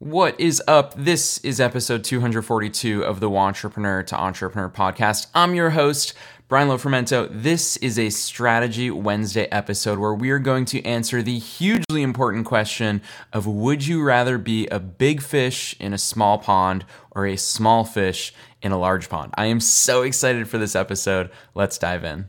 What is up? This is episode 242 of the Entrepreneur to Entrepreneur podcast. I'm your host, Brian Lofermento. This is a Strategy Wednesday episode where we are going to answer the hugely important question of would you rather be a big fish in a small pond or a small fish in a large pond? I am so excited for this episode. Let's dive in.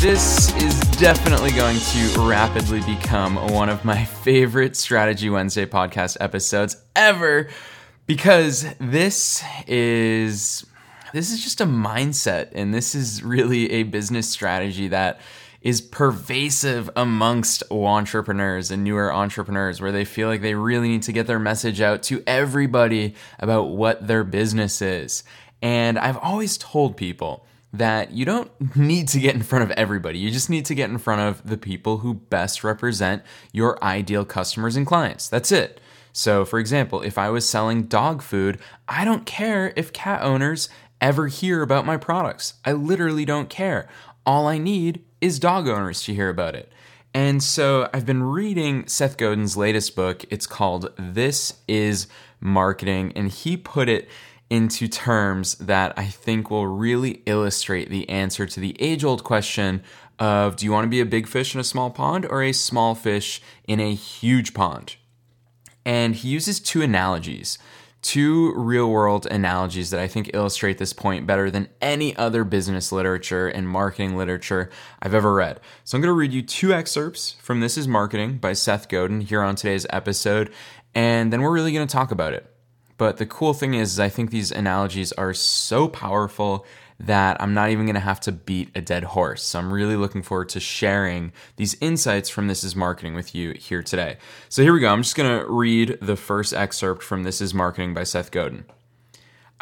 This is definitely going to rapidly become one of my favorite Strategy Wednesday podcast episodes ever because this is this is just a mindset and this is really a business strategy that is pervasive amongst entrepreneurs and newer entrepreneurs where they feel like they really need to get their message out to everybody about what their business is. And I've always told people that you don't need to get in front of everybody. You just need to get in front of the people who best represent your ideal customers and clients. That's it. So, for example, if I was selling dog food, I don't care if cat owners ever hear about my products. I literally don't care. All I need is dog owners to hear about it. And so I've been reading Seth Godin's latest book. It's called This is Marketing, and he put it into terms that I think will really illustrate the answer to the age old question of do you want to be a big fish in a small pond or a small fish in a huge pond? And he uses two analogies, two real world analogies that I think illustrate this point better than any other business literature and marketing literature I've ever read. So I'm going to read you two excerpts from This is Marketing by Seth Godin here on today's episode, and then we're really going to talk about it. But the cool thing is, is I think these analogies are so powerful that I'm not even going to have to beat a dead horse. So I'm really looking forward to sharing these insights from This is Marketing with you here today. So here we go. I'm just going to read the first excerpt from This is Marketing by Seth Godin.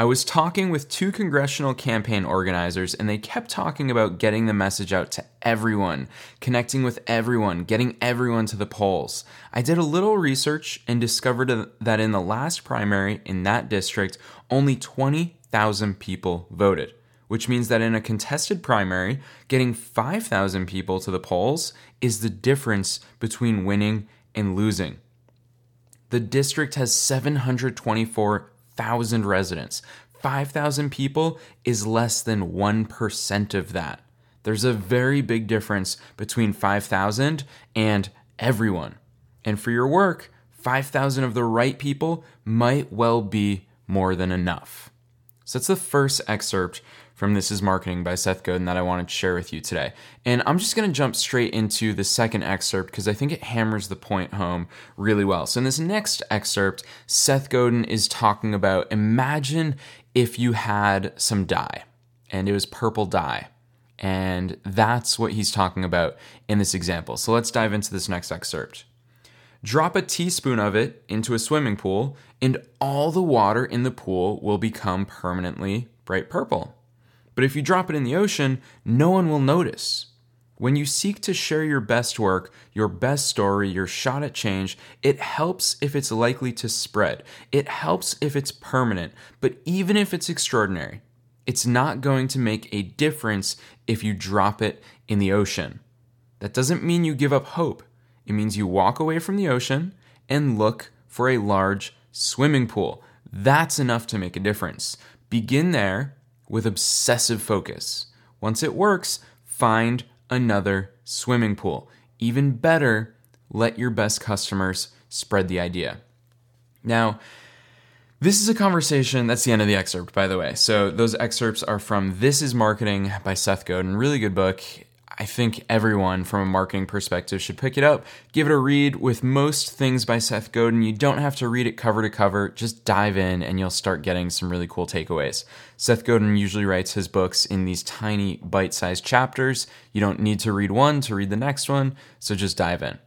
I was talking with two congressional campaign organizers, and they kept talking about getting the message out to everyone, connecting with everyone, getting everyone to the polls. I did a little research and discovered that in the last primary in that district, only 20,000 people voted, which means that in a contested primary, getting 5,000 people to the polls is the difference between winning and losing. The district has 724 5,000 residents. 5,000 people is less than 1% of that. There's a very big difference between 5,000 and everyone. And for your work, 5,000 of the right people might well be more than enough. So that's the first excerpt from This is Marketing by Seth Godin that I wanted to share with you today. And I'm just going to jump straight into the second excerpt because I think it hammers the point home really well. So, in this next excerpt, Seth Godin is talking about imagine if you had some dye and it was purple dye. And that's what he's talking about in this example. So, let's dive into this next excerpt. Drop a teaspoon of it into a swimming pool, and all the water in the pool will become permanently bright purple. But if you drop it in the ocean, no one will notice. When you seek to share your best work, your best story, your shot at change, it helps if it's likely to spread. It helps if it's permanent. But even if it's extraordinary, it's not going to make a difference if you drop it in the ocean. That doesn't mean you give up hope. It means you walk away from the ocean and look for a large swimming pool. That's enough to make a difference. Begin there with obsessive focus. Once it works, find another swimming pool. Even better, let your best customers spread the idea. Now, this is a conversation. That's the end of the excerpt, by the way. So, those excerpts are from This is Marketing by Seth Godin. Really good book. I think everyone from a marketing perspective should pick it up, give it a read. With most things by Seth Godin, you don't have to read it cover to cover, just dive in and you'll start getting some really cool takeaways. Seth Godin usually writes his books in these tiny bite sized chapters. You don't need to read one to read the next one, so just dive in.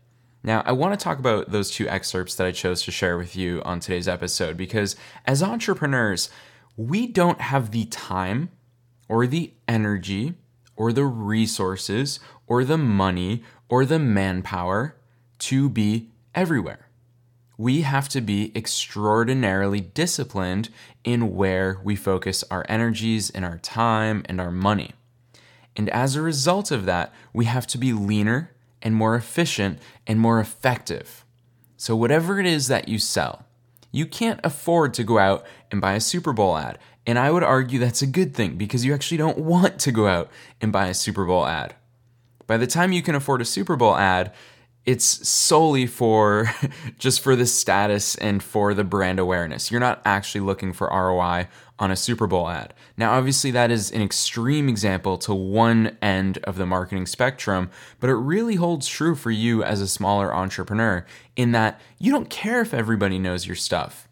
Now, I want to talk about those two excerpts that I chose to share with you on today's episode because as entrepreneurs, we don't have the time or the energy or the resources or the money or the manpower to be everywhere. We have to be extraordinarily disciplined in where we focus our energies and our time and our money. And as a result of that, we have to be leaner and more efficient and more effective. So, whatever it is that you sell, you can't afford to go out and buy a Super Bowl ad. And I would argue that's a good thing because you actually don't want to go out and buy a Super Bowl ad. By the time you can afford a Super Bowl ad, it's solely for just for the status and for the brand awareness. You're not actually looking for ROI on a Super Bowl ad. Now, obviously, that is an extreme example to one end of the marketing spectrum, but it really holds true for you as a smaller entrepreneur in that you don't care if everybody knows your stuff.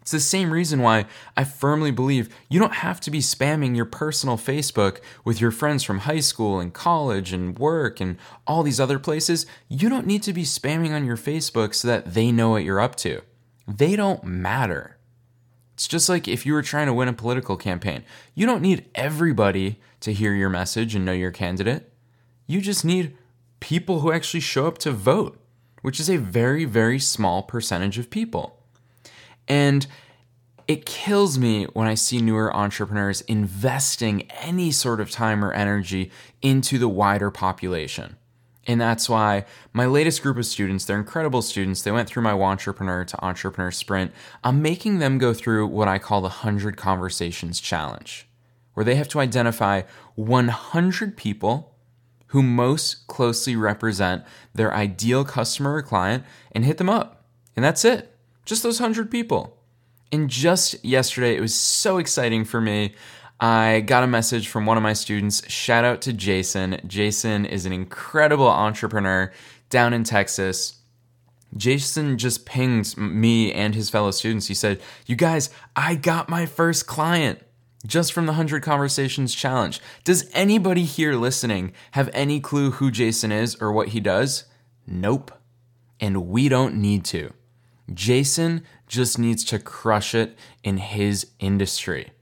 It's the same reason why I firmly believe you don't have to be spamming your personal Facebook with your friends from high school and college and work and all these other places. You don't need to be spamming on your Facebook so that they know what you're up to. They don't matter. It's just like if you were trying to win a political campaign. You don't need everybody to hear your message and know your candidate. You just need people who actually show up to vote, which is a very, very small percentage of people. And it kills me when I see newer entrepreneurs investing any sort of time or energy into the wider population. And that's why my latest group of students, they're incredible students. They went through my Entrepreneur to Entrepreneur Sprint. I'm making them go through what I call the 100 Conversations Challenge, where they have to identify 100 people who most closely represent their ideal customer or client and hit them up. And that's it. Just those 100 people. And just yesterday, it was so exciting for me. I got a message from one of my students. Shout out to Jason. Jason is an incredible entrepreneur down in Texas. Jason just pinged me and his fellow students. He said, You guys, I got my first client just from the 100 Conversations Challenge. Does anybody here listening have any clue who Jason is or what he does? Nope. And we don't need to. Jason just needs to crush it in his industry.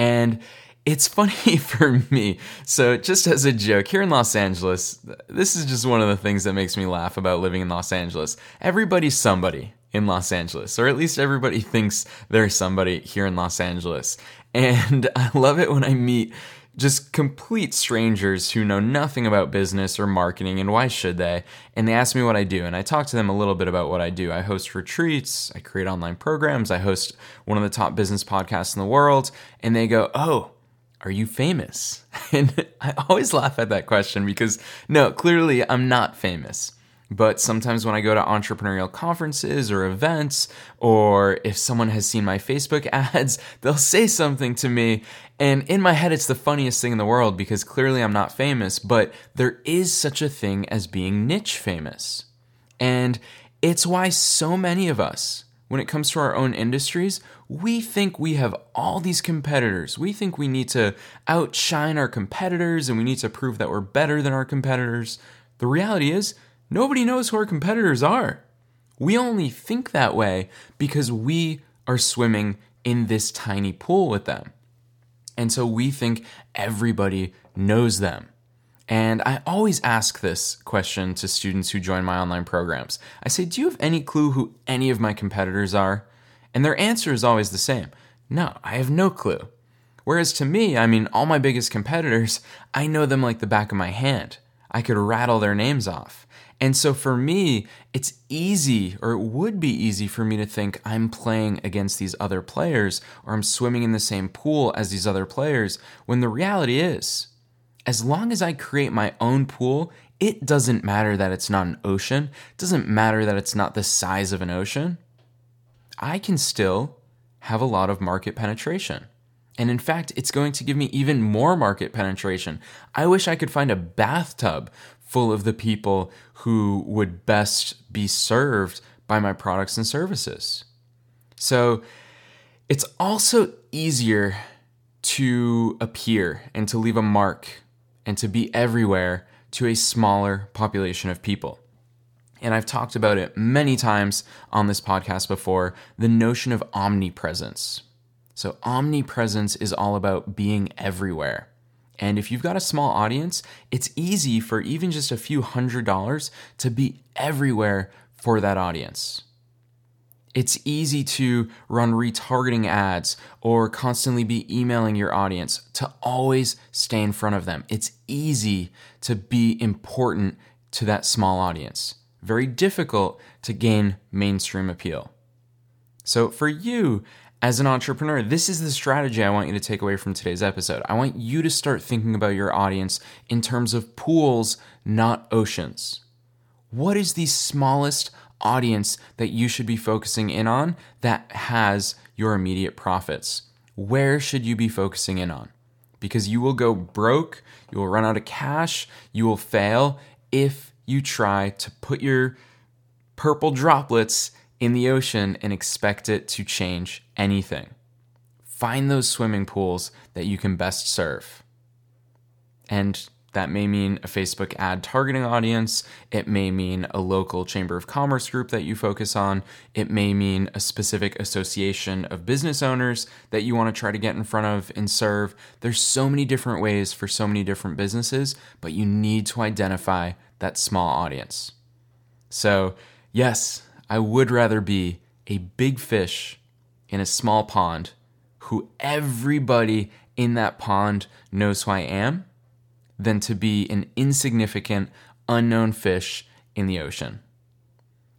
And it's funny for me. So, just as a joke, here in Los Angeles, this is just one of the things that makes me laugh about living in Los Angeles. Everybody's somebody in Los Angeles, or at least everybody thinks they're somebody here in Los Angeles. And I love it when I meet just complete strangers who know nothing about business or marketing, and why should they? And they ask me what I do, and I talk to them a little bit about what I do. I host retreats, I create online programs, I host one of the top business podcasts in the world, and they go, Oh, are you famous? And I always laugh at that question because no, clearly I'm not famous. But sometimes when I go to entrepreneurial conferences or events, or if someone has seen my Facebook ads, they'll say something to me. And in my head, it's the funniest thing in the world because clearly I'm not famous, but there is such a thing as being niche famous. And it's why so many of us, when it comes to our own industries, we think we have all these competitors. We think we need to outshine our competitors and we need to prove that we're better than our competitors. The reality is, Nobody knows who our competitors are. We only think that way because we are swimming in this tiny pool with them. And so we think everybody knows them. And I always ask this question to students who join my online programs. I say, Do you have any clue who any of my competitors are? And their answer is always the same No, I have no clue. Whereas to me, I mean, all my biggest competitors, I know them like the back of my hand. I could rattle their names off. And so for me, it's easy, or it would be easy for me to think I'm playing against these other players or I'm swimming in the same pool as these other players, when the reality is, as long as I create my own pool, it doesn't matter that it's not an ocean, it doesn't matter that it's not the size of an ocean. I can still have a lot of market penetration. And in fact, it's going to give me even more market penetration. I wish I could find a bathtub full of the people who would best be served by my products and services. So it's also easier to appear and to leave a mark and to be everywhere to a smaller population of people. And I've talked about it many times on this podcast before the notion of omnipresence. So, omnipresence is all about being everywhere. And if you've got a small audience, it's easy for even just a few hundred dollars to be everywhere for that audience. It's easy to run retargeting ads or constantly be emailing your audience to always stay in front of them. It's easy to be important to that small audience. Very difficult to gain mainstream appeal. So, for you as an entrepreneur, this is the strategy I want you to take away from today's episode. I want you to start thinking about your audience in terms of pools, not oceans. What is the smallest audience that you should be focusing in on that has your immediate profits? Where should you be focusing in on? Because you will go broke, you will run out of cash, you will fail if you try to put your purple droplets in the ocean and expect it to change anything. Find those swimming pools that you can best serve. And that may mean a Facebook ad targeting audience. It may mean a local Chamber of Commerce group that you focus on. It may mean a specific association of business owners that you want to try to get in front of and serve. There's so many different ways for so many different businesses, but you need to identify that small audience. So, yes, I would rather be a big fish in a small pond who everybody in that pond knows who I am than to be an insignificant, unknown fish in the ocean.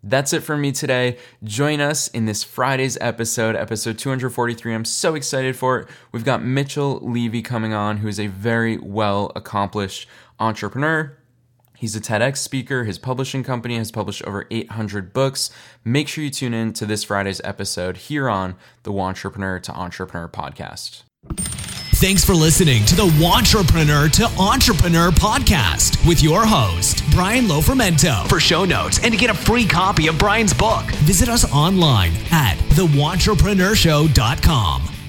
That's it for me today. Join us in this Friday's episode, episode 243. I'm so excited for it. We've got Mitchell Levy coming on, who is a very well accomplished entrepreneur. He's a TEDx speaker. His publishing company has published over 800 books. Make sure you tune in to this Friday's episode here on the Entrepreneur to Entrepreneur podcast. Thanks for listening to the Entrepreneur to Entrepreneur podcast with your host, Brian Lofermento. For show notes and to get a free copy of Brian's book, visit us online at thewantrepreneurshow.com.